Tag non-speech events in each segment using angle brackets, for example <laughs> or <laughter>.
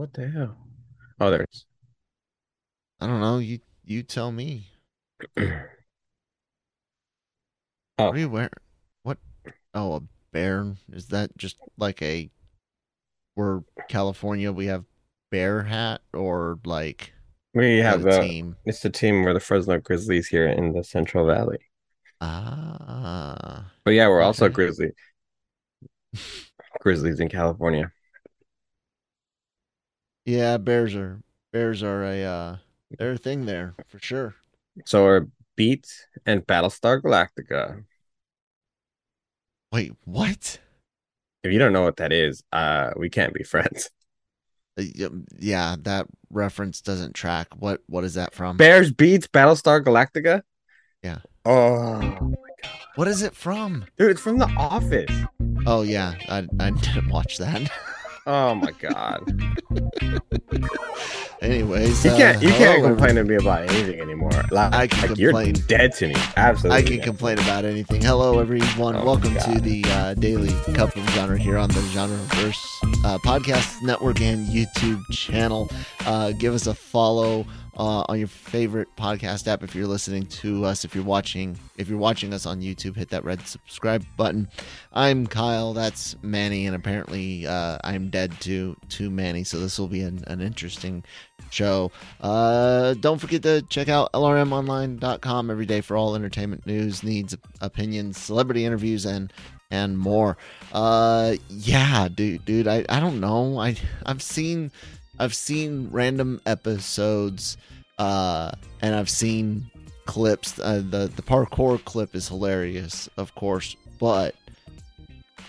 What the hell? Oh, there's. I don't know. You you tell me. <clears throat> oh, What are you wearing? What? Oh, a bear. Is that just like a? We're California. We have bear hat or like we have the the. team. It's the team where the Fresno Grizzlies here in the Central Valley. Ah, But yeah, we're also Okay. Grizzly. Grizzlies in California. Yeah. Bears are bears are a uh, they're a thing there for sure. So are Beat and Battlestar Galactica. Wait, what? If you don't know what that is, uh, we can't be friends. Uh, Yeah, that reference doesn't track. What what is that from? Bears beats Battlestar Galactica. Yeah. Oh, What is it from? dude, it's from The Office. Oh yeah, I I <laughs> didn't watch that. Oh my god. <laughs> Anyways, You uh, can't you can't hello, complain to me about anything anymore. Like, I can like, you're dead to me. Absolutely. I can dead. complain about anything. Hello, everyone. Oh Welcome to the uh, Daily Cup of Genre here on the Genreverse uh, Podcast Network and YouTube channel. Uh, give us a follow uh, on your favorite podcast app if you're listening to us. If you're watching, if you're watching us on YouTube, hit that red subscribe button. I'm Kyle. That's Manny, and apparently uh, I'm dead to to Manny. So this will be an, an interesting show. Uh, don't forget to check out lrmonline.com every day for all entertainment news, needs, opinions, celebrity interviews, and and more. Uh, yeah, dude, dude, I, I don't know. I I've seen I've seen random episodes, uh, and I've seen clips. Uh, the the parkour clip is hilarious, of course, but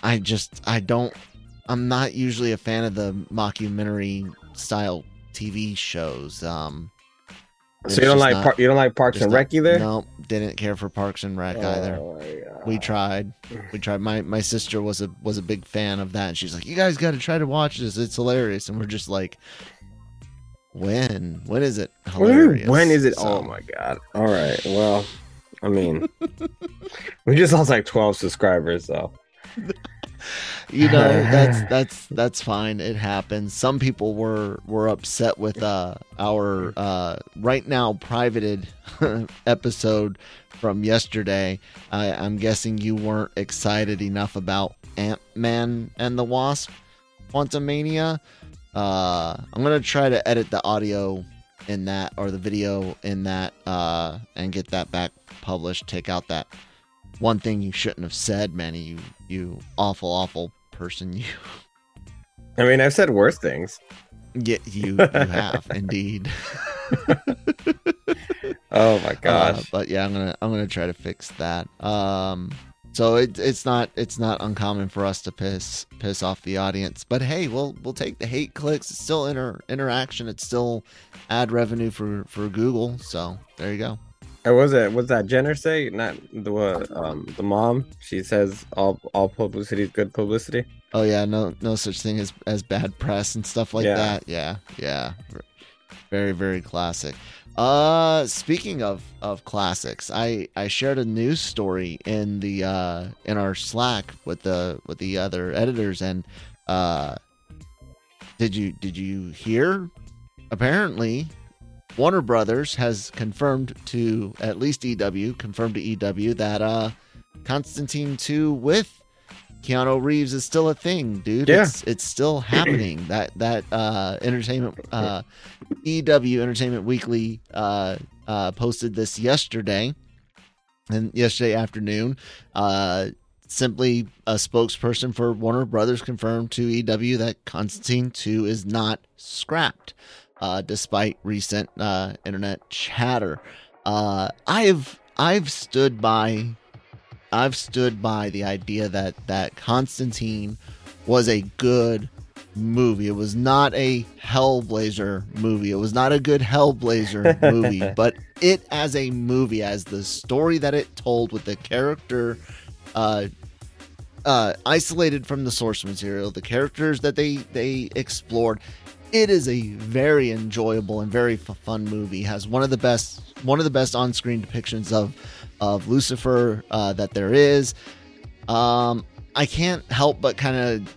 I just I don't. I'm not usually a fan of the mockumentary style TV shows. Um, So you don't like par- you don't like Parks and not- Rec either? No, didn't care for Parks and Rec either. Oh my God. We tried. We tried. My my sister was a was a big fan of that. And she's like, "You guys got to try to watch this. It's hilarious." And we're just like, "When? When is it hilarious?" when is it? So- Oh my god! All right. Well, I mean, <laughs> we just lost like twelve subscribers, so <laughs> you know <laughs> that's that's that's fine it happens some people were were upset with uh our uh right now privated episode from yesterday I, i'm guessing you weren't excited enough about ant-man and the wasp quantumania uh i'm gonna try to edit the audio in that or the video in that uh and get that back published take out that one thing you shouldn't have said, Manny. You you awful awful person. <laughs> You I mean, I've said worse things. yeah, you you <laughs> have indeed. Oh my <laughs> Uh, gosh! but yeah, I'm gonna I'm gonna try to fix that. Um, so it, it's not it's not uncommon for us to piss piss off the audience. But hey, we'll we'll take the hate clicks. It's still inter interaction. It's still ad revenue for for Google. So there you go. Uh, was it was that Jenner say? Not the uh, um the mom. She says all all publicity is good publicity. Oh yeah, no no such thing as as bad press and stuff like Yeah. that. Yeah, yeah. Very very classic. Uh speaking of of classics, I I shared a news story in the uh in our Slack with the with the other editors and uh did you did you hear? Apparently Warner Brothers has confirmed to at least EW confirmed to EW that uh Constantine 2 with Keanu Reeves is still a thing, dude. Yeah. It's it's still <clears throat> happening. That that uh entertainment uh EW Entertainment Weekly uh uh posted this yesterday and yesterday afternoon. Uh simply a spokesperson for Warner Brothers confirmed to EW that Constantine 2 is not scrapped. Uh despite recent uh internet chatter. Uh I've I've stood by I've stood by the idea that that Constantine was a good movie. It was not a Hellblazer movie. It was not a good Hellblazer <laughs> movie, but it as a movie, as the story that it told with the character uh uh isolated from the source material, the characters that they they explored, it is a very enjoyable and very f- fun movie. Has one of the best one of the best on-screen depictions of of Lucifer uh, that there is. Um, I can't help but kind of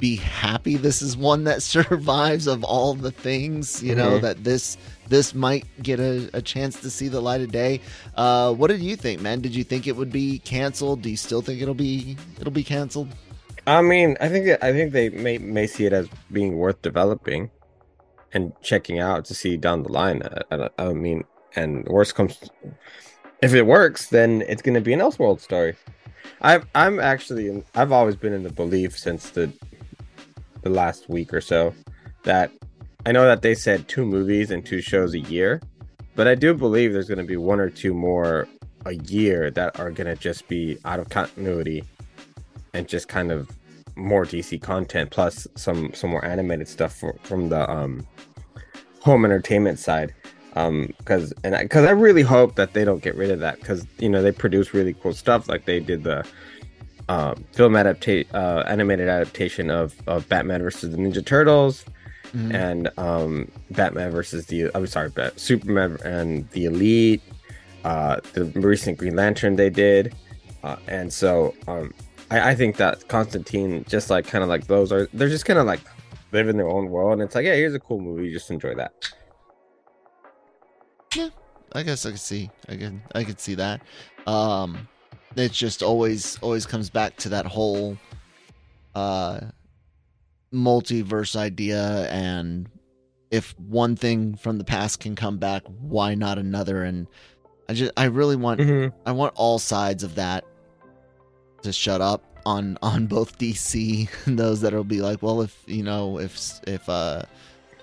be happy this is one that <laughs> survives of all the things you know Mhm. that this this might get a, a chance to see the light of day uh what did you think man did you think it would be canceled do you still think it'll be it'll be canceled I mean, I think I think they may may see it as being worth developing and checking out to see down the line. I, I, I mean, and worst comes, if it works, then it's going to be an Elseworld story. I've I'm actually in, I've always been in the belief since the the last week or so that I know that they said two movies and two shows a year, but I do believe there's going to be one or two more a year that are going to just be out of continuity and just kind of more DC content plus some some more animated stuff for, from the um home entertainment side um because and because I, really hope that they don't get rid of that because you know they produce really cool stuff like they did the um film adaptation uh animated adaptation of of Batman versus the Ninja Turtles Mhm. and um Batman versus the I'm sorry Bat- Superman and the Elite uh the recent Green Lantern they did uh, and so um I, I think that Constantine just like kind of like those are they're just kind of like live in their own world and it's like yeah here's a cool movie just enjoy that I guess I can see. I can I could see that. Um it just always always comes back to that whole uh multiverse idea and if one thing from the past can come back, why not another? And I just I really want I want all sides of that to shut up on on both DC <laughs> and those that'll be like, well, if you know, if if uh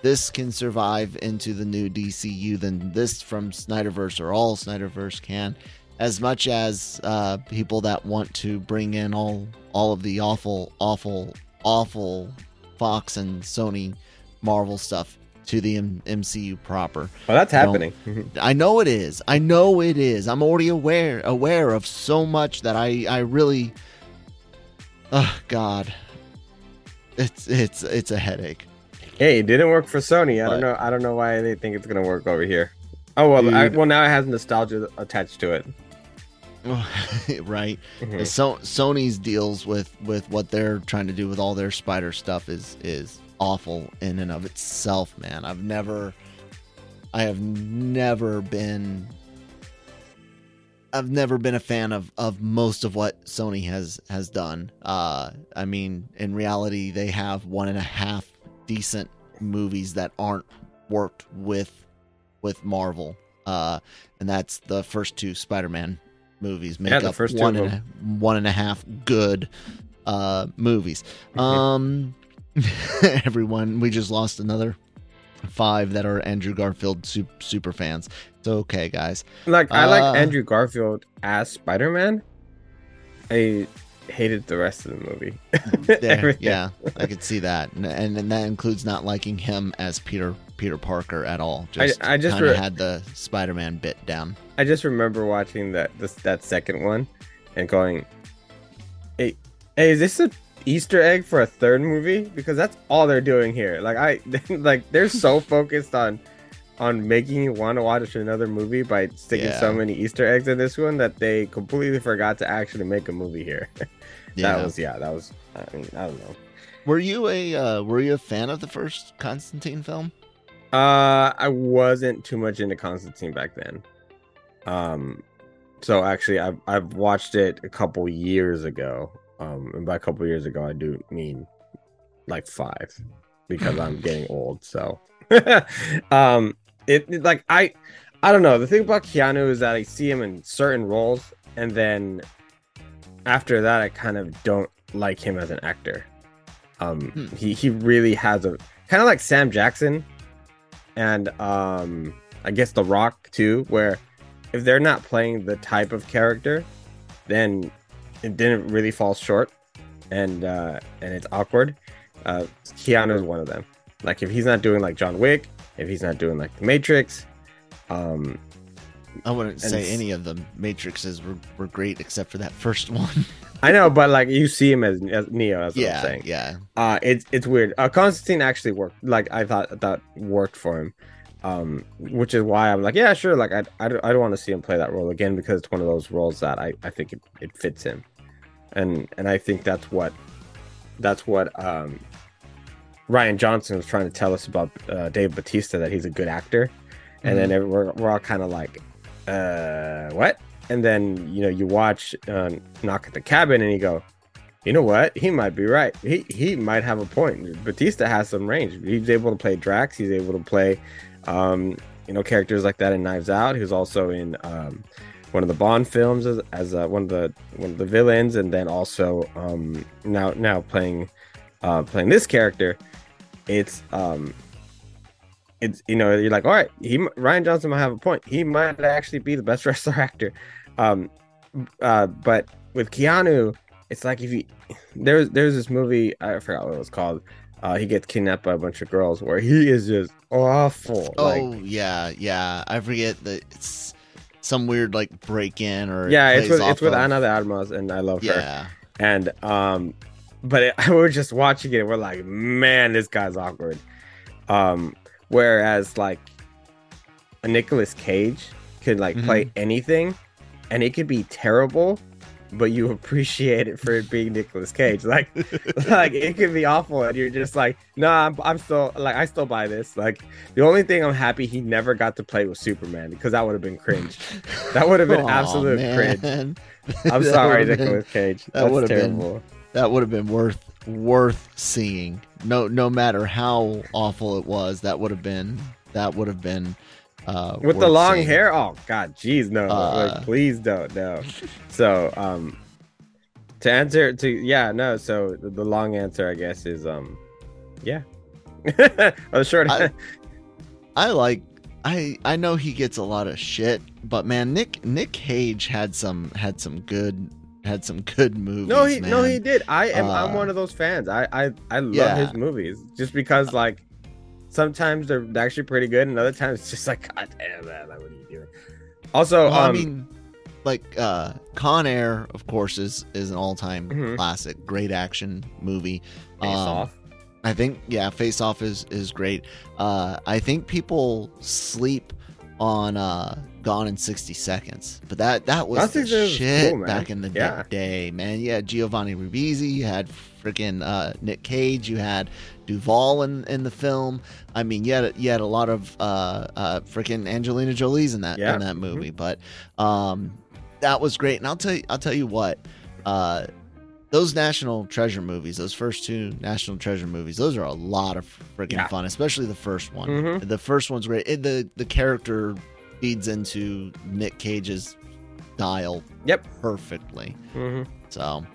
this can survive into the new DCU, than this from Snyderverse or all Snyderverse can. As much as uh, people that want to bring in all all of the awful, awful, awful Fox and Sony Marvel stuff to the M- MCU proper. well that's Don't- happening Mhm. <laughs> I know it is. I know it is. I'm already aware aware of so much that I I really Oh god. It's it's it's a headache. Hey it didn't work for Sony I But- don't know I don't know why they think it's gonna work over here oh well I, well now it has nostalgia attached to it <laughs> right. Mhm. So Sony's deals with with what they're trying to do with all their spider stuff is is awful in and of itself, man. I've never I have never been I've never been a fan of of most of what Sony has has done. Uh I mean, in reality they have one and a half decent movies that aren't worked with with Marvel. Uh and that's the first two Spider-Man movies make Yeah, the up first one and a, one and a half good uh movies. <laughs> Um <laughs> everyone, we just lost another five that are Andrew Garfield super, super fans. It's okay, guys. like I Uh, like Andrew Garfield as Spider-Man I hated the rest of the movie There, <laughs> yeah, I could see that, and, and and that includes not liking him as Peter Peter Parker at all. Just I just re- had the Spider-Man bit down. I just remember watching that this that second one and going, "Hey, hey, is this a Easter egg for a third movie? Because that's all they're doing here. Like I <laughs> like they're so <laughs> focused on on making you want to watch another movie by sticking so many Easter eggs in this one that they completely forgot to actually make a movie here. Yeah. That was yeah, that was I mean I don't know. Were you a uh, Were you a fan of the first Constantine film? Uh, I wasn't too much into Constantine back then. Um, so actually, I've I've watched it a couple years ago. Um, and by a couple years ago, I do mean like five, because I'm getting <laughs> old. So, <laughs> um, it it- like I, I don't know. The thing about Keanu is that I see him in certain roles, and then after that, I kind of don't like him as an actor. Um, Hmm. he he really has a kind of like Sam Jackson and um I guess The Rock too, where if they're not playing the type of character, then it didn't really fall short and uh and it's awkward. Uh Keanu is one of them. Like if he's not doing like John Wick, if he's not doing like The Matrix, um I wouldn't And say any of the Matrixes were, were great except for that first <laughs> one. I know, but like you see him as, as Neo, that's what I'm yeah, saying. yeah. Uh it's it's weird. Uh Constantine actually worked like I thought that worked for him. Um which is why I'm like, yeah, sure, like I I don't, I don't want to see him play that role again because it's one of those roles that I I think it, it fits him. And and I think that's what that's what um, Rian Johnson was trying to tell us about uh, Dave Batista that he's a good actor, and then we're we're all kind of like, uh, what? And then you know you watch uh, Knock at the Cabin, and you go, you know what? He might be right. He he might have a point. Batista has some range. He's able to play Drax. He's able to play, um, you know, characters like that in Knives Out. Was also in um, one of the Bond films as, as uh, one of the one of the villains, and then also um, now now playing uh, playing this character. It's um, it's you know you're like all right. He Rian Johnson might have a point. He might actually be the best <laughs> wrestler actor. Um, uh, but with Keanu, it's like if you there's there's this movie I forgot what it was called. Uh, he gets kidnapped by a bunch of girls where he is just awful. Oh like, yeah, yeah. I forget that it's some weird like break in or yeah, it's with it's with of- Ana de Armas, and I love her. Yeah, And um, but it, <laughs> we're just watching it. We're like, man, this guy's awkward. Um, whereas like a Nicolas Cage could like play Mm-hmm. anything, and it could be terrible, but you <laughs> appreciate it for it being Nicolas Cage. Like, <laughs> like it could be awful, and you're just like, nah, I'm, I'm still like, I still buy this. Like, the only thing I'm happy he never got to play with Superman because that would have been cringe. That would have been <laughs> Aw, absolute cringe. I'm sorry, Nicolas Cage. that That's would've been- that would have been worth worth seeing. No, no matter how awful it was, that would have been that would have been uh, with the long seeing. hair oh god jeez no Uh. like, please don't no so um to answer to yeah no so the, the long answer i guess is um yeah <laughs> oh short I- <laughs> I like. I I know he gets a lot of shit, but man, Nick Nick Cage had some had some good had some good movies. no he man. no he did i am i'm Uh, one of those fans i i, I love Yeah. his movies just because like sometimes they're actually pretty good and other times it's just like god damn man what are you doing also Well, um I mean, like uh, Con Air, of course, is is an all time Mhm. classic, great action movie. Face Um, off I think yeah, Face Off is is great. Uh, I think people sleep on uh, Gone in sixty seconds, but that that was the 60 shit cool, back in the Yeah. day, man. Yeah, Giovanni Ribisi, you had freaking uh, Nick Cage, you had Duvall in, in the film. I mean, you had you had a lot of uh, uh, freaking Angelina Jolie's in that Yeah. in that movie, but um, that was great. And I'll tell you, I'll tell you what. Uh, those National Treasure movies, those first two National Treasure movies, those are a lot of freaking Yeah. fun, especially the first one. Mhm. The first one's great. It, the the character feeds into Nick Cage's style Yep. perfectly. hmm So,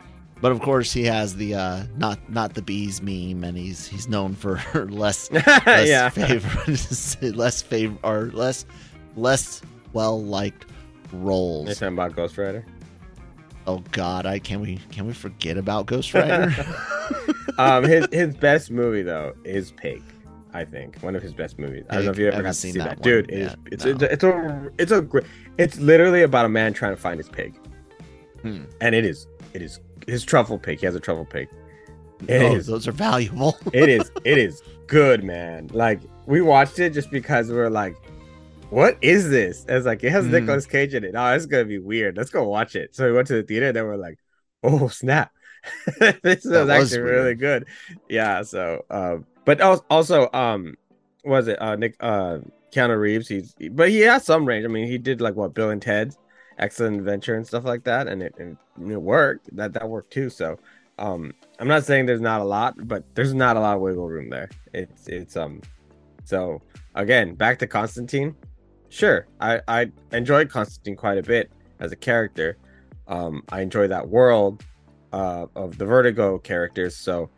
but of course he has the uh not not the bees meme, and he's he's known for <laughs> less <laughs> less yeah favor <laughs> less favor or less less well liked roles. talking about ghost rider Oh God, I can we can we forget about Ghost Rider? um, his his best movie though is Pig. I think one of his best movies. I don't know if you ever got to seen see that that, dude. It is, yet, it's, no. it's a, it's a it's a great. It's literally about a man trying to find his pig, Hmm. and it is it is his truffle pig. He has a truffle pig. It oh, is those are valuable. <laughs> it is it is good, man. Like we watched it just because we are like, what is this? And it's like it has Mhm. Nicolas Cage in it. Oh, it's gonna be weird. Let's go watch it. So we went to the theater, and then we're like, oh snap, <laughs> this That is was actually weird. really good. Yeah. So, um, but also, um, was it uh Nick uh Keanu Reeves? He's but he has some range. I mean, he did like what Bill and Ted's Excellent Adventure and stuff like that, and it and it worked. That that worked too. So, um, I'm not saying there's not a lot, but there's not a lot of wiggle room there. It's it's um, so again, back to Constantine. Sure, I I enjoyed Constantine quite a bit as a character. Um, I enjoy that world uh, of the Vertigo characters. So,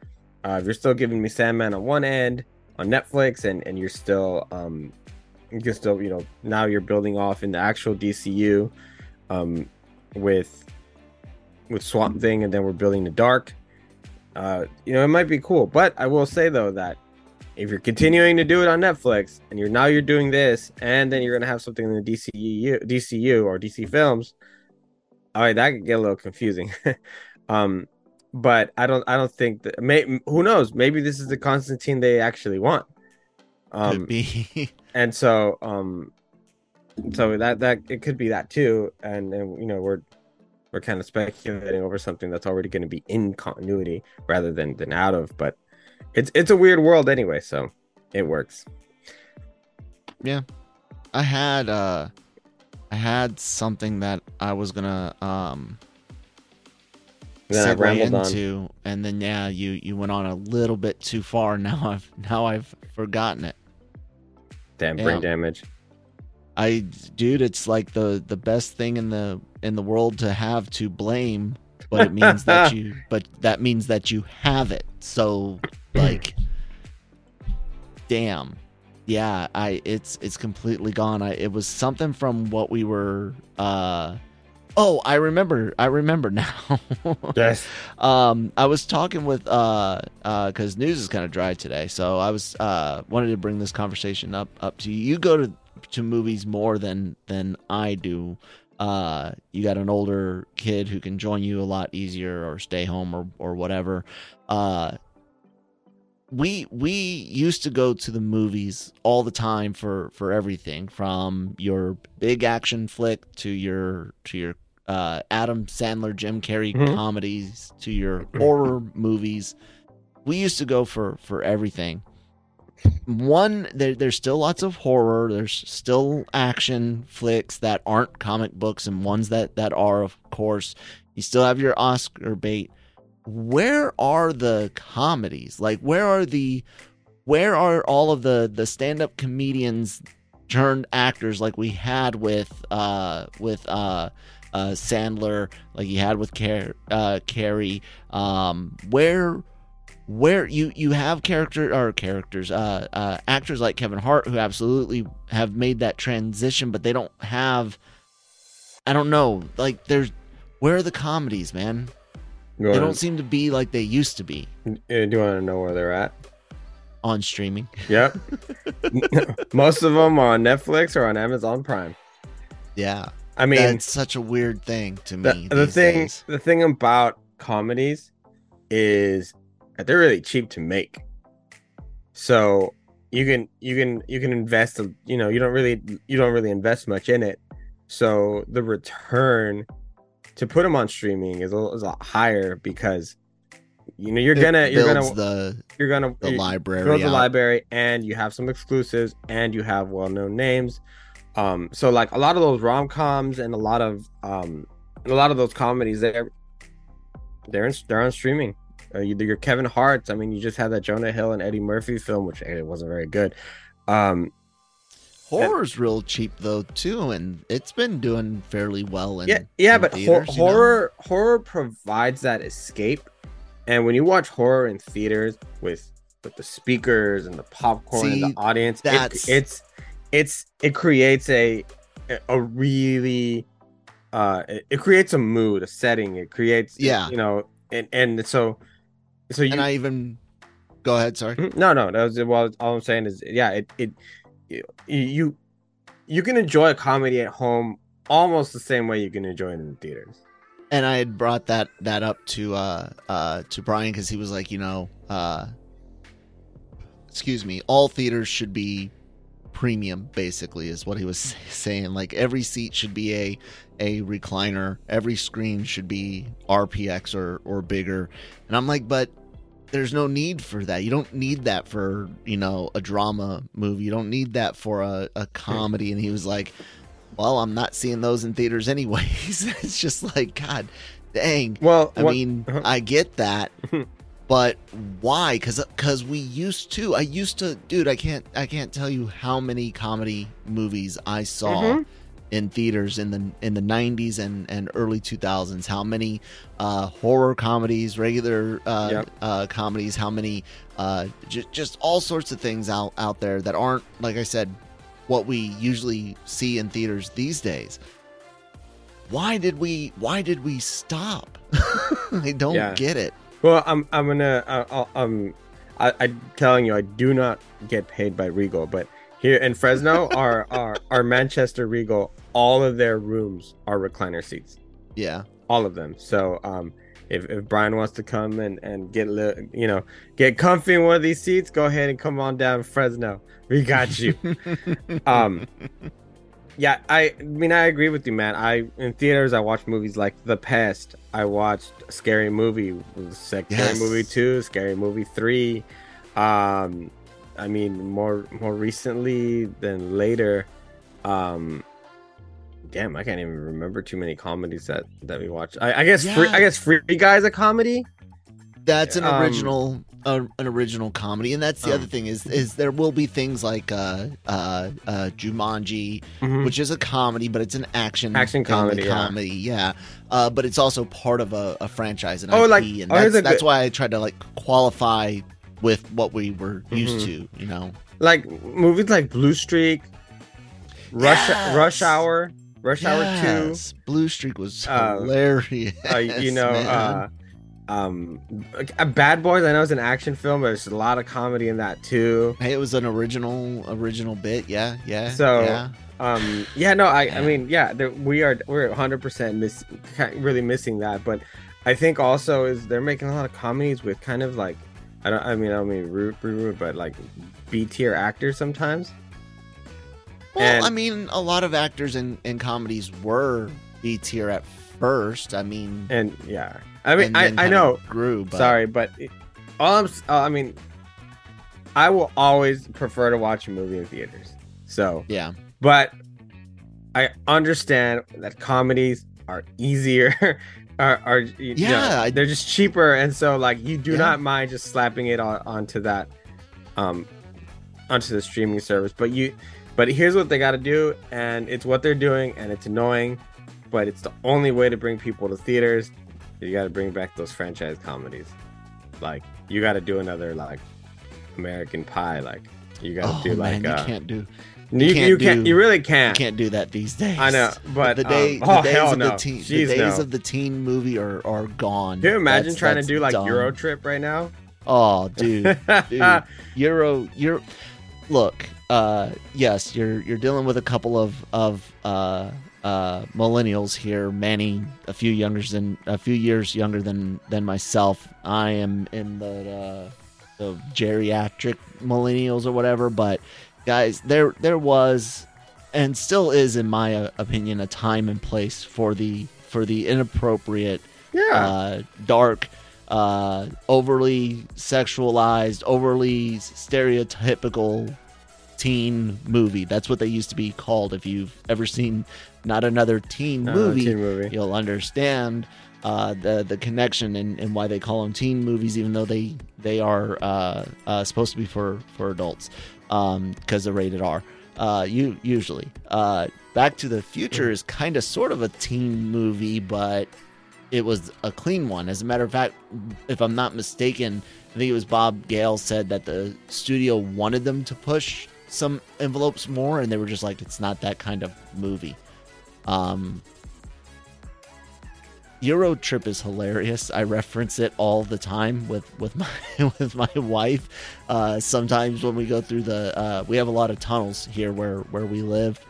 uh, if you're still giving me Sandman on one end on Netflix, and and you're still um, you can still you know now you're building off in the actual DCU, um, with with Swamp Thing, and then we're building the Dark. Uh, you know, it might be cool, but I will say though that if you're continuing to do it on Netflix and you're now you're doing this, and then you're gonna have something in the DCU, DCU or DC films, all right, that could get a little confusing. <laughs> um, but I don't, I don't think that. May, who knows? Maybe this is the Constantine they actually want. Um, Could be. <laughs> and so um so that that it could be that too and, and you know we're we're kind of speculating over something that's already going to be in continuity rather than than out of. But it's it's a weird world anyway, so it works. Yeah, I had uh, I had something that I was gonna um. Then I rambled on. and then yeah, you you went on a little bit too far. <laughs> Now I've now I've forgotten it. Damn brain Yeah. damage. I dude, it's like the the best thing in the in the world to have to blame, but it means that <laughs> you but that means that you have it. So like damn. Yeah, I it's it's completely gone. I it was something from what we were uh Oh, I remember. I remember now. <laughs> Yes. um i was talking with uh uh because news is kind of dry today so i was uh wanted to bring this conversation up up to you you go to to movies more than than i do uh you got an older kid who can join you a lot easier or stay home or or whatever uh we we used to go to the movies all the time for for everything from your big action flick to your to your uh, Adam Sandler, Jim Carrey Mhm. comedies to your <clears throat> horror movies. We used to go for for everything. One, there, there's still lots of horror. There's still action flicks that aren't comic books, and ones that that are, of course. You still have your Oscar bait. Where are the comedies? Like, where are the, where are all of the the stand up comedians turned actors like we had with uh with uh uh Sandler, like he had with Car- uh Carrey? Um, where where you you have character or characters uh uh actors like Kevin Hart who absolutely have made that transition but they don't have I don't know like there's where are the comedies man You they wanna- don't seem to be like they used to be do you want to know where they're at? on streaming Yep. <laughs> <laughs> Most of them are on Netflix or on Amazon Prime. yeah I mean, that's such a weird thing to me the, the thing days. the thing about comedies is that they're really cheap to make. So you can you can you can invest you know you don't really you don't really invest much in it. So the return to put them on streaming is a, is a lot higher because you know you're It gonna you're gonna the you're gonna the you- library build the out. library and you have some exclusives and you have well-known names um so like a lot of those rom-coms and a lot of um a lot of those comedies they're they're in, they're on streaming. Uh, you, your kevin hart's i mean you just had that jonah hill and eddie murphy film which it wasn't very good. Um horror's real cheap though too and it's been doing fairly well in yeah yeah in but hor- theaters, you know? horror horror provides that escape. And when you watch horror in theaters with with the speakers and the popcorn See, and the audience it- it's it's it creates a a really uh it, it creates a mood a setting it creates Yeah. you know and and so so you and i even go ahead sorry Mhm. No, no, that was well. All I'm saying is, yeah, it it you you, can enjoy a comedy at home almost the same way you can enjoy it in theaters. and I had brought that that up to uh uh to Brian because he was like, you know, uh excuse me, all theaters should be premium. Basically, is what he was <laughs> saying. Like every seat should be a a recliner. Every screen should be RPX or or bigger. And I'm like, but there's no need for that. You don't need that for you know a drama movie. You don't need that for a, a comedy. And he was like, well, I'm not seeing those in theaters anyways. <laughs> it's just like, God dang. Well, I what- mean, uh-huh. I get that, <laughs> but why? Because because we used to. I used to, dude. I can't. I can't tell you how many comedy movies I saw Mhm. in theaters in the in the 90s and and early 2000s. How many uh, horror comedies, regular uh, Yep. uh, comedies? How many uh, just just all sorts of things out out there that aren't like I said, what we usually see in theaters these days. Why did we? Why did we stop? <laughs> I don't Yeah. get it. Well, I'm I'm gonna uh, I'm um I, I'm telling you, I do not get paid by Regal, but here in Fresno, <laughs> our our our Manchester Regal, all of their rooms are recliner seats. Yeah. all of them. So um, if, if Brian wants to come and and get li- you know get comfy in one of these seats, go ahead and come on down Fresno. We got you. <laughs> um, yeah, I, I mean, I agree with you, man. I in theaters, I watch movies like The Pest. I watched Scary Movie, Scary Yes. Movie Two, Scary Movie Three. Um, I mean, more more recently than later. Um, damn, I can't even remember too many comedies that that we watched. I, I guess free, I guess Free Guy's a comedy. That's an Um, original, uh, an original comedy, and that's the Um, other thing is is there will be things like uh, uh, uh, Jumanji, Mhm. which is a comedy, but it's an action Action comedy, yeah. comedy, yeah. Uh, but it's also part of a, a franchise and Oh, IP, like- and oh, that's, a that's why I tried to like qualify with what we were used Mhm. to, you know. Like movies like Blue Streak, Rush Yes. Rush Hour, Rush Hour Two. Blue Streak was Uh, hilarious. uh, you know, uh, um, uh, Bad Boys. I know it's an action film, but there's a lot of comedy in that too. hey, it was an original original bit, yeah, yeah. So, yeah. Um, yeah, no, I, I mean, yeah, there, we are we're 100 percent miss really missing that, but I think also is they're making a lot of comedies with kind of like I don't I mean I don't mean rude, rude, but like B tier actors sometimes. Well, And- I mean, a lot of actors in, in comedies were B tier at first. I mean, And yeah, I mean I, I know grew. But Sorry, but all I'm, uh, I mean, I will always prefer to watch a movie in theaters. So, Yeah, but I understand that comedies are easier, <laughs> are, are know, Yeah, I- they're just cheaper, and so like you do Yeah. not mind just slapping it on, onto that, um, onto the streaming service. But you, but here's what they got to do, and it's what they're doing, and it's annoying, but it's the only way to bring people to theaters. You got to bring back those franchise comedies, like you got to do another like American Pie, like you got to oh do like man, uh, you can't do you, you can't can't, do- you really can't. can't do that these days. I know, but the day, um, oh the days hell of no, the teen, the days no. of the teen movie are are gone. Can you imagine That's- trying to do like done. Euro Trip right now? Oh, <laughs> dude, dude. Euro, Euro. Look, uh, yes, you're you're dealing with a couple of of uh, uh, millennials here. Manny, a few younger than a few years younger than than myself. I am in the uh, the geriatric millennials or whatever. But guys, there there was and still is, in my uh, opinion, a time and place for the for the inappropriate yeah, uh, dark, uh, overly sexualized, overly stereotypical teen movie. That's what they used to be called. If you've ever seen not another teen No, movie, teen movie. you'll understand uh, the the connection and, and why they call them teen movies, even though they they are uh, uh, supposed to be for for adults because they're rated R. Uh, you usually. Uh, Back to the Future is kind of sort of a teen movie, but it was a clean one. As a matter of fact, if I'm not mistaken, I think it was Bob Gale said that the studio wanted them to push some envelopes more, and they were just like, it's not that kind of movie. Um, Euro Trip is hilarious. I reference it all the time with with my <laughs> with my wife. Uh, sometimes when we go through the, uh, we have a lot of tunnels here where where we live,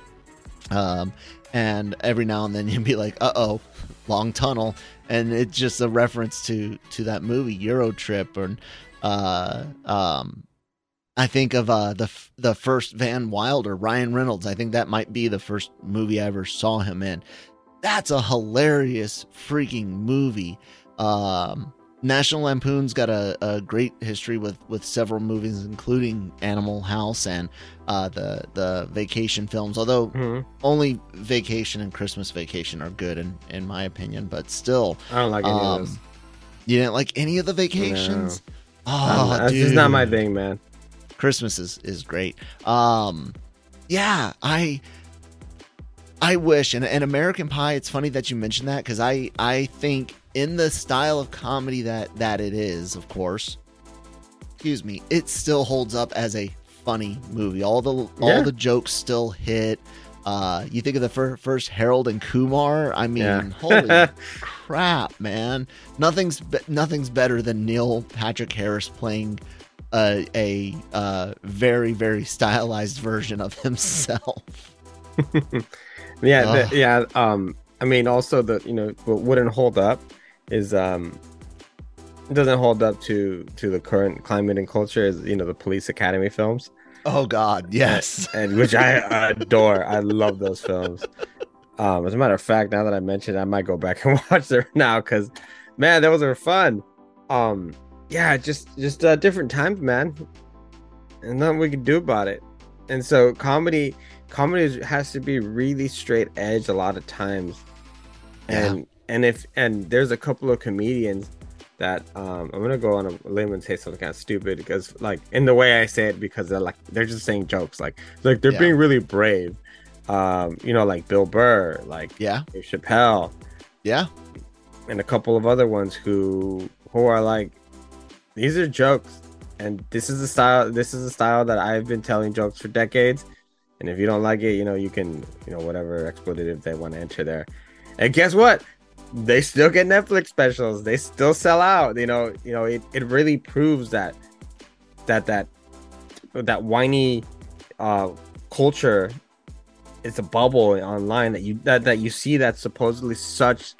um, and every now and then <laughs> you'd be like, "Uh oh, long tunnel," and it's just a reference to to that movie Euro Trip, or uh, um, I think of uh, the f- the first Van Wilder, Ryan Reynolds. I think that might be the first movie I ever saw him in. That's a hilarious freaking movie. Um, National Lampoon's got a, a great history with, with several movies, including Animal House and uh, the the vacation films. Although Mhm. only Vacation and Christmas Vacation are good in in my opinion, but still, I don't like any of um, those. you didn't like any of the vacations. Um, Oh, that's dude. just not my thing, man. Christmas is, is great. Um, yeah, I I wish and, and American Pie. It's funny that you mentioned that because I I think in the style of comedy that that it is, of course. Excuse me, it still holds up as a funny movie. All the all Yeah. the jokes still hit. Uh, you think of the fir- first Harold and Kumar. I mean, Yeah. holy <laughs> crap, man! Nothing's be- nothing's better than Neil Patrick Harris playing a a uh, very very stylized version of himself. <laughs> yeah, Ugh. the, yeah. Um, I mean, also the you know what wouldn't hold up is um, it doesn't hold up to to the current climate and culture is you know the police academy films. Oh God, yes, and, and which I adore. I love those films. Um, as a matter of fact, now that I mentioned, I might go back and <laughs> watch them now because, man, those were fun. Um, yeah, just just uh, different times, man, and nothing we can do about it. And so comedy, comedy has to be really straight edge a lot of times, and yeah. and if and there's a couple of comedians that um, I'm gonna go on a limb and say something kind of stupid because like in the way I say it because they're like they're just saying jokes. Like like they're yeah. being really brave. Um, you know, like Bill Burr, like yeah, Dave Chappelle, yeah, and a couple of other ones who who are like, these are jokes, and this is the style. This is the style that I've been telling jokes for decades. And if you don't like it, you know, you can, you know, whatever expletive they want to enter there. And guess what? They still get Netflix specials. They still sell out. You know, you know, it, it really proves that that that that whiny uh culture it's a bubble online that you that, that you see that's supposedly such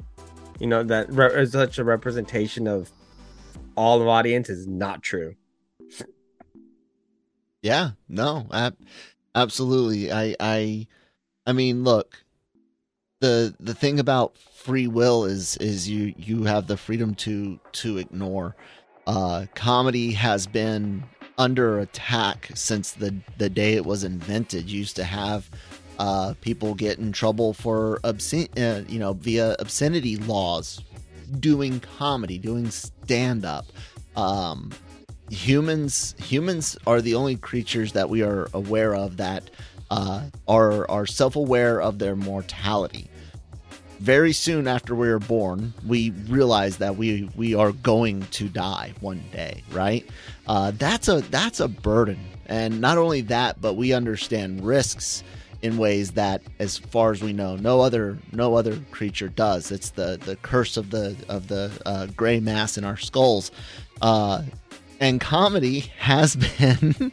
you know that re- such a representation of all of audience is not true. Yeah no ab- absolutely. I i i mean look the the thing about free will is is you you have the freedom to to ignore. Uh comedy has been under attack since the the day it was invented. You used to have uh, people get in trouble for obscene, uh, you know, via obscenity laws, doing comedy, doing stand up. Um, humans, humans are the only creatures that we are aware of that uh, are are self aware of their mortality. Very soon after we are born, we realize that we we are going to die one day, right? Uh, that's a that's a burden, and not only that, but we understand risks in ways that, as far as we know, no other no other creature does. It's the the curse of the of the uh, gray mass in our skulls, uh, and comedy has <laughs> been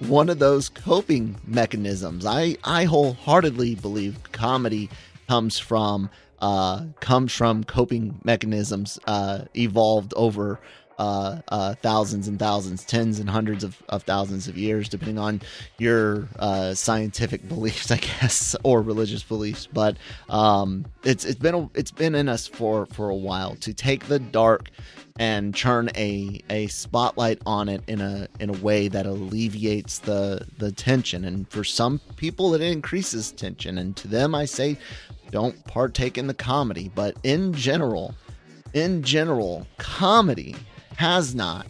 one of those coping mechanisms. I I wholeheartedly believe comedy comes from uh, comes from coping mechanisms uh, evolved over uh, uh, thousands and thousands, tens and hundreds of, of thousands of years, depending on your uh, scientific <laughs> beliefs, I guess, or religious beliefs. But um, it's it's been a, it's been in us for for a while to take the dark and turn a a spotlight on it in a in a way that alleviates the the tension. And for some people, it increases tension. And to them, I say, don't partake in the comedy. But in general, in general, comedy has not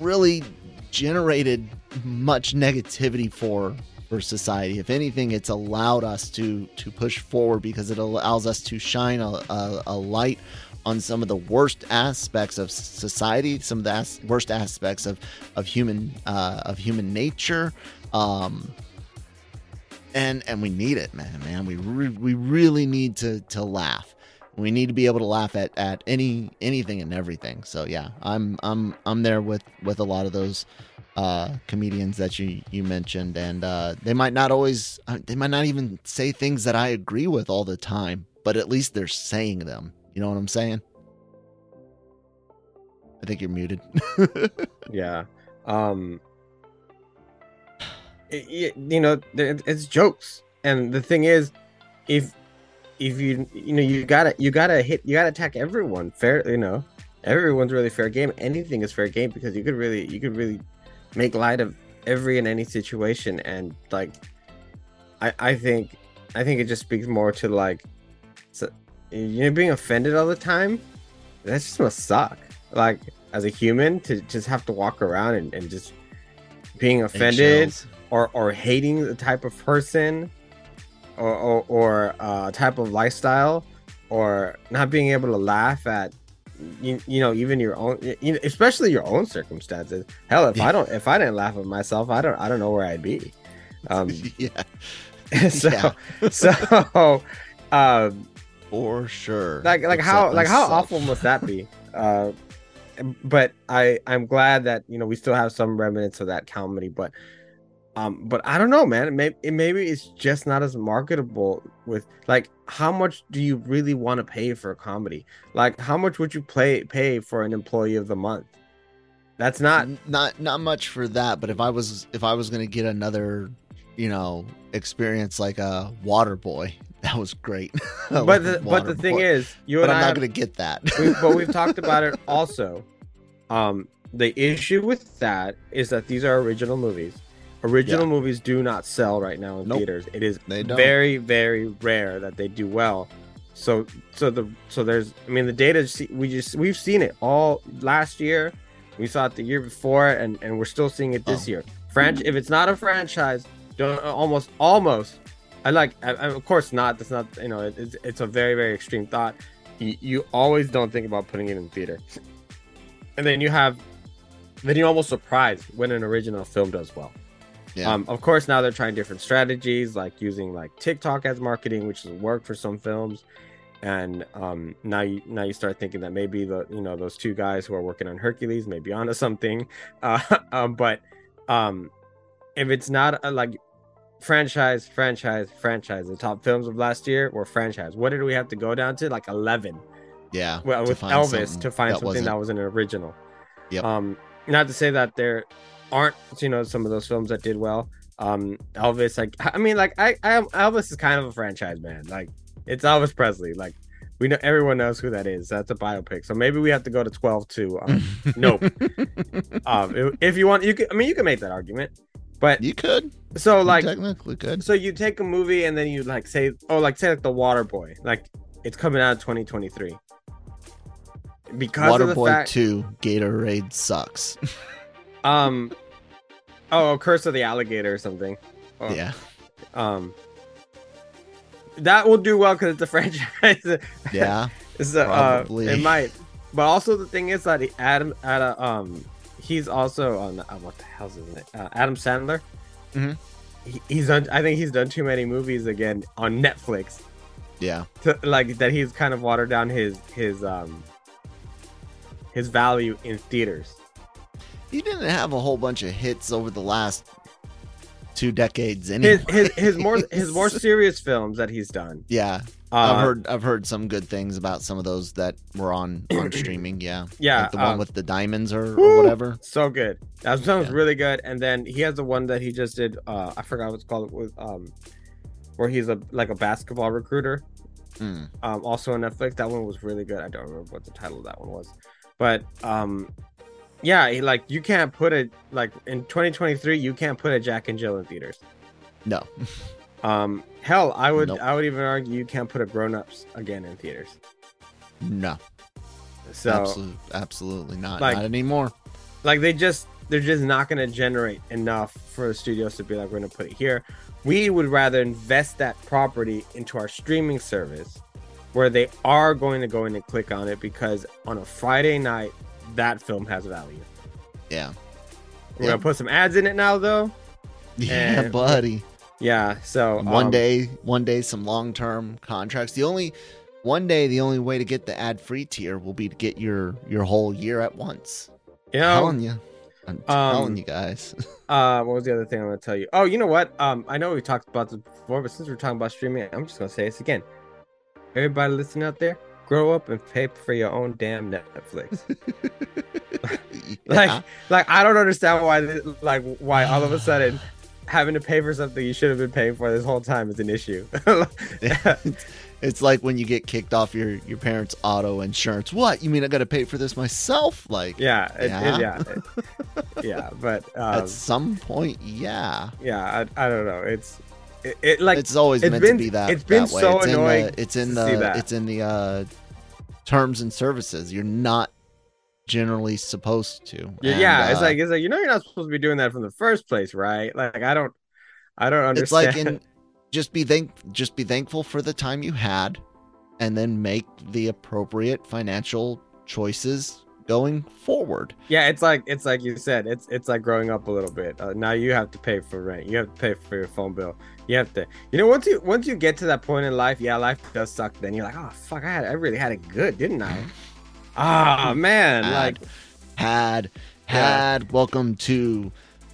really generated much negativity for for society. If anything, it's allowed us to to push forward because it allows us to shine a, a, a light on some of the worst aspects of society, some of the as- worst aspects of of human uh, of human nature. Um, and and we need it, man. Man, we re- we really need to to laugh we need to be able to laugh at at any anything and everything. So yeah i'm i'm i'm there with with a lot of those uh comedians that you you mentioned. And uh they might not always uh, they might not even say things that i agree with all the time but at least they're saying them. You know what i'm saying? I think you're muted. <laughs> Yeah. Um it, you know it's jokes. And the thing is if if you you know you gotta you gotta hit you gotta attack everyone. Fair you know everyone's really fair game. Anything is fair game because you could really you could really make light of every and any situation. And like i i think i think it just speaks more to like so, you know being offended all the time that just must suck. Like as a human to just have to walk around and, and just being offended or or hating the type of person or or, or uh, type of lifestyle or not being able to laugh at you, you know even your own you know, especially your own circumstances. Hell if i don't if i didn't laugh at myself i don't i don't know where i'd be. Um <laughs> yeah. <laughs> so yeah. so <laughs> um for sure. like like Except how like how awful must that be? Uh but i i'm glad that you know we still have some remnants of that comedy but um, but I don't know, man. Maybe it, maybe it's just not as marketable. With like, how much do you really want to pay for a comedy? Like, how much would you play pay for an employee of the month? That's not not not much for that. But if I was if I was gonna get another, you know, experience like a Water Boy, <laughs> that was great. <laughs> But the but the thing is, you but and I'm I not gonna get that. <laughs> we, but we've talked about it also. Um, the issue with that is that these are original movies. Original movies do not sell right now in Nope. theaters. It is very, very rare that they do well. So, so the so there's. I mean, the data. We just we've seen it all last year. We saw it the year before, and and we're still seeing it this Oh. year. Franch. If it's not a franchise, don't almost almost. I like. I, I, of course not. That's not. You know, it, it's it's a very very extreme thought. You, you always don't think about putting it in theater, <laughs> and then you have, then you're almost surprised when an original film does well. Yeah. Um, of course, now they're trying different strategies, like using like TikTok as marketing, which has worked for some films. And um, now you now you start thinking that maybe the you know those two guys who are working on Hercules may be onto <laughs> something. Uh, um, but um, if it's not a, like franchise, franchise, franchise, the top films of last year were franchise. What did we have to go down to? Like eleven yeah. well, with Elvis to find that something wasn't- that was an original. Yeah. Um, not to say that there aren't you know some of those films that did well. Um, Elvis, like I mean, like I, I Elvis is kind of a franchise man. Like it's Elvis Presley. Like we know everyone knows who that is. That's a biopic. So maybe we have to go to twelve too. Um, <laughs> nope. um, if, you want, you can. I mean, you can make that argument. But you could. so You like technically could. so you take a movie and then you like say, oh, like say like the Water Boy, like it's coming out in 2023. Because of the Waterboy fact, 2 Gatorade sucks. <laughs> um, oh, Curse of the Alligator or something. Oh, yeah. Um, that will do well because it's a <laughs> franchise. Yeah. <laughs> so, uh, it might. But also the thing is that he, Adam, Adam, um, he's also on uh, what the hell's his name? Uh, Adam Sandler. Mhm. He, he's done. I think he's done too many movies again on Netflix. Yeah. to, like that he's kind of watered down his his um his value in theaters. He didn't have a whole bunch of hits over the last two decades anyway. His his, his more <laughs> his more serious films that he's done. Yeah. Uh, I've heard I've heard some good things about some of those that were on on <clears throat> streaming. Yeah, Yeah, like the one um, with the diamonds or, or whatever. so good. That sounds Yeah. really good. And then he has the one that he just did. Uh, I forgot what it's called. With um, where he's a like a basketball recruiter. Mm. Um, also on Netflix. That one was really good. I don't remember what the title of that one was, but um, yeah, like you can't put it like in 2023. You can't put a Jack and Jill in theaters. No, <laughs> Um, hell, I would Nope. I would even argue you can't put a grown ups again in theaters. no, So absolutely, absolutely not. like- not anymore. like they just they're just not going to generate enough for the studios to be like we're going to put it here. We would rather invest that property into our streaming service where they are going to go in and click on it because on a Friday night that film has value. Yeah, We're Yeah. to put some ads in it now though. yeah, And- buddy. Yeah, so one um, day, one day, some long term contracts. The only one day, the only way to get the ad free tier will be to get your your whole year at once. you I'm telling you, I'm um, telling you guys. <laughs> Uh, what was the other thing I'm gonna tell you? Oh, you know what? Um, I know we talked about this before, but since we're talking about streaming, I'm just gonna say this again. Everybody listening out there, grow up and pay for your own damn Netflix. <laughs> <laughs> Like, Yeah. like I don't understand why, this, like, why all of a sudden <sighs> having to pay for something you should have been paying for this whole time is an issue. <laughs> it's, like when you get kicked off your your parents' auto insurance. What you mean? I got to pay for this myself? Like, yeah, it, Yeah? It, yeah, it- yeah. But um, at some point, yeah. yeah, I, I don't know. It's it, it like it's always it's meant been- to be that. it's been that way. so it's annoying In the, it's in the it's in the uh, terms and services. You're not generally supposed to. Yeah, And, yeah, it's uh, like it's like you know you're not supposed to be doing that from the first place, right? Like I don't, I don't understand. it's like in <laughs> just be thank just be thankful for the time you had, and then make the appropriate financial choices going forward. yeah, it's like it's like you said, it's it's like growing up a little bit. Uh, now you have to pay for rent, you have to pay for your phone bill, you have to, you know, once you once you get to that point in life, yeah, life does suck. Then you're like, oh fuck, I had I really had it good, didn't I? Ah man, like Had had Yeah. Welcome to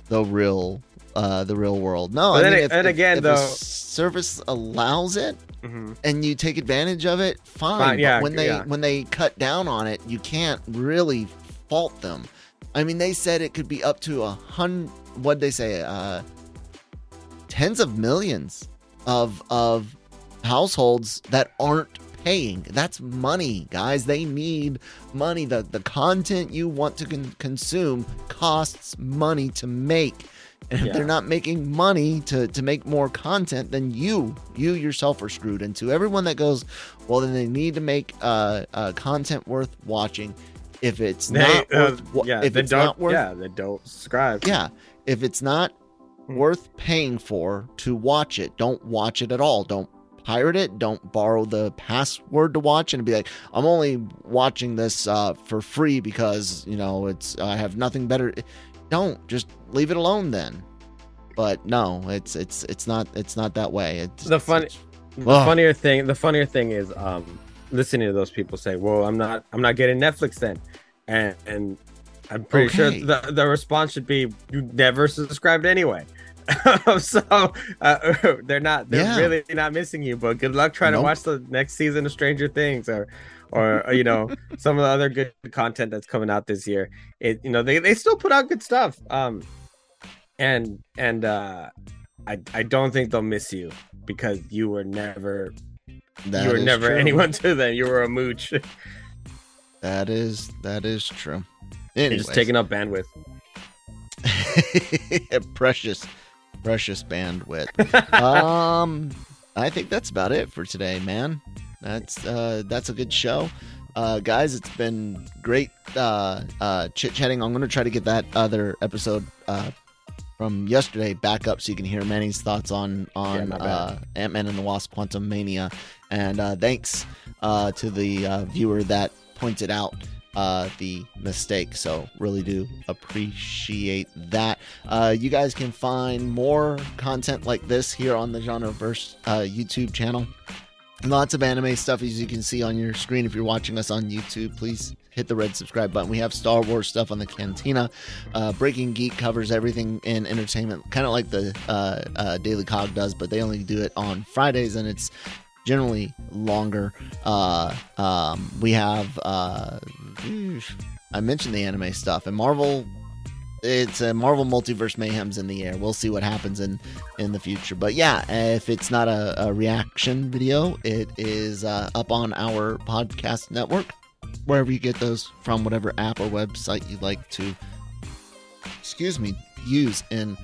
the real uh the real world. No, But I then mean, a- if, and if- again, if though- service allows it mhm. and you take advantage of it, fine. Fine, yeah, but when they yeah. when they cut down on it, you can't really fault them. I mean, they said it could be up to a hundred. What they say? Uh, tens of millions of of households that aren't paying. That's money, guys. They need money. The the content you want to con- consume costs money to make. And if Yeah. they're not making money to to make more content, then you you yourself are screwed. And to everyone that goes, well, then they need to make uh, uh content worth watching. If it's They, not uh, worth, yeah, if it's don't. not worth, yeah, they don't subscribe. yeah, if it's not. Worth paying for to watch it, don't watch it at all. Don't pirate it. Don't borrow the password to watch and be like, I'm only watching this uh, for free because you know it's I have nothing better. Don't just leave it alone then. But no, it's it's it's not it's not that way. It's, The funny- The Ugh. funnier thing, the funnier thing is, um, listening to those people say, "Well, I'm not, I'm not getting Netflix then," and and I'm pretty Okay. sure the the response should be, "You never subscribed anyway." <laughs> so uh, <laughs> they're not, they're Yeah. really not missing you. But good luck trying Nope. to watch the next season of Stranger Things or. Or uh, you know <laughs> some of the other good content that's coming out this year. It you know they, they still put out good stuff. Um, and and uh, I I don't think they'll miss you because you were never that you were never true. anyone to them. You were a mooch. That is that is true. Anyways. just taking up bandwidth. precious, precious bandwidth. <laughs> um, I think that's about it for today, man. That's uh, that's a good show, uh, guys. It's been great uh, uh, chit chatting. I'm gonna try to get that other episode uh, from yesterday back up so you can hear Manny's thoughts on on bad. uh, Ant Man and the Wasp: Quantumania. And uh, thanks uh, to the uh, viewer that pointed out uh, the mistake. So really do appreciate that. Uh, you guys can find more content like this here on the Genreverse uh, YouTube channel. Lots of anime stuff as you can see on your screen if you're watching us on YouTube. Please hit the red subscribe button. We have Star Wars stuff on the Cantina. Uh, Breaking Geek covers everything in entertainment, kind of like the uh, uh, Daily Cog does, but they only do it on Fridays and it's generally longer. Uh, um, we have, uh, I mentioned the anime stuff, and Marvel. It's a Marvel Multiverse Mayhem's in the air. We'll see what happens in in the future. But yeah, if it's not a, a reaction video, it is uh, up on our podcast network, wherever you get those from, whatever app or website you like to, excuse me, use in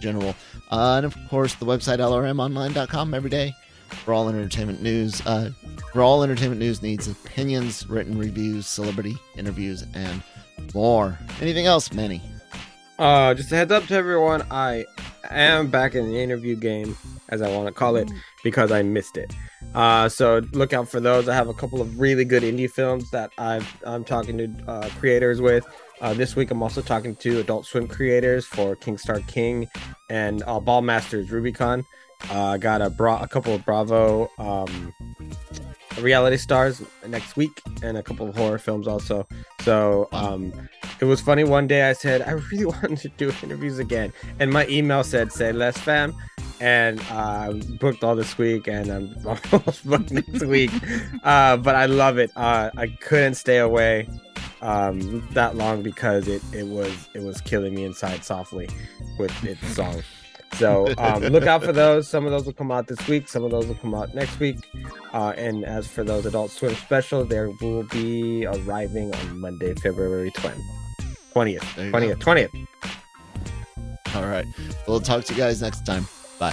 general. Uh, and of course, the website lrmonline.com every day for all entertainment news. Uh, for all entertainment news needs opinions, written reviews, celebrity interviews, and more. Anything else, Manny? Uh, just a heads up to everyone. I am back in the interview game, as I want to call it, because I missed it. Uh, so look out for those. I have a couple of really good indie films that I've I'm talking to uh, creators with. Uh, this week I'm also talking to Adult Swim creators for King Star King and uh, Ballmastrz Rubicon. Uh, I got a bra- a couple of Bravo um, reality stars next week and a couple of horror films also. So um, it was funny. One day I said I really <laughs> wanted to do interviews again, and my email said "say less fam," and uh, I booked all this week, and I'm <laughs> almost booked next week. <laughs> Uh, but I love it. Uh, I couldn't stay away um, that long because it it was it was killing me inside softly with its song. So um, look out for those. Some of those will come out this week. Some of those will come out next week. Uh, and as for those Adult Swim specials, there will be arriving on Monday, February 20th. 20th. 20th. 20th. All right. We'll talk to you guys next time. Bye.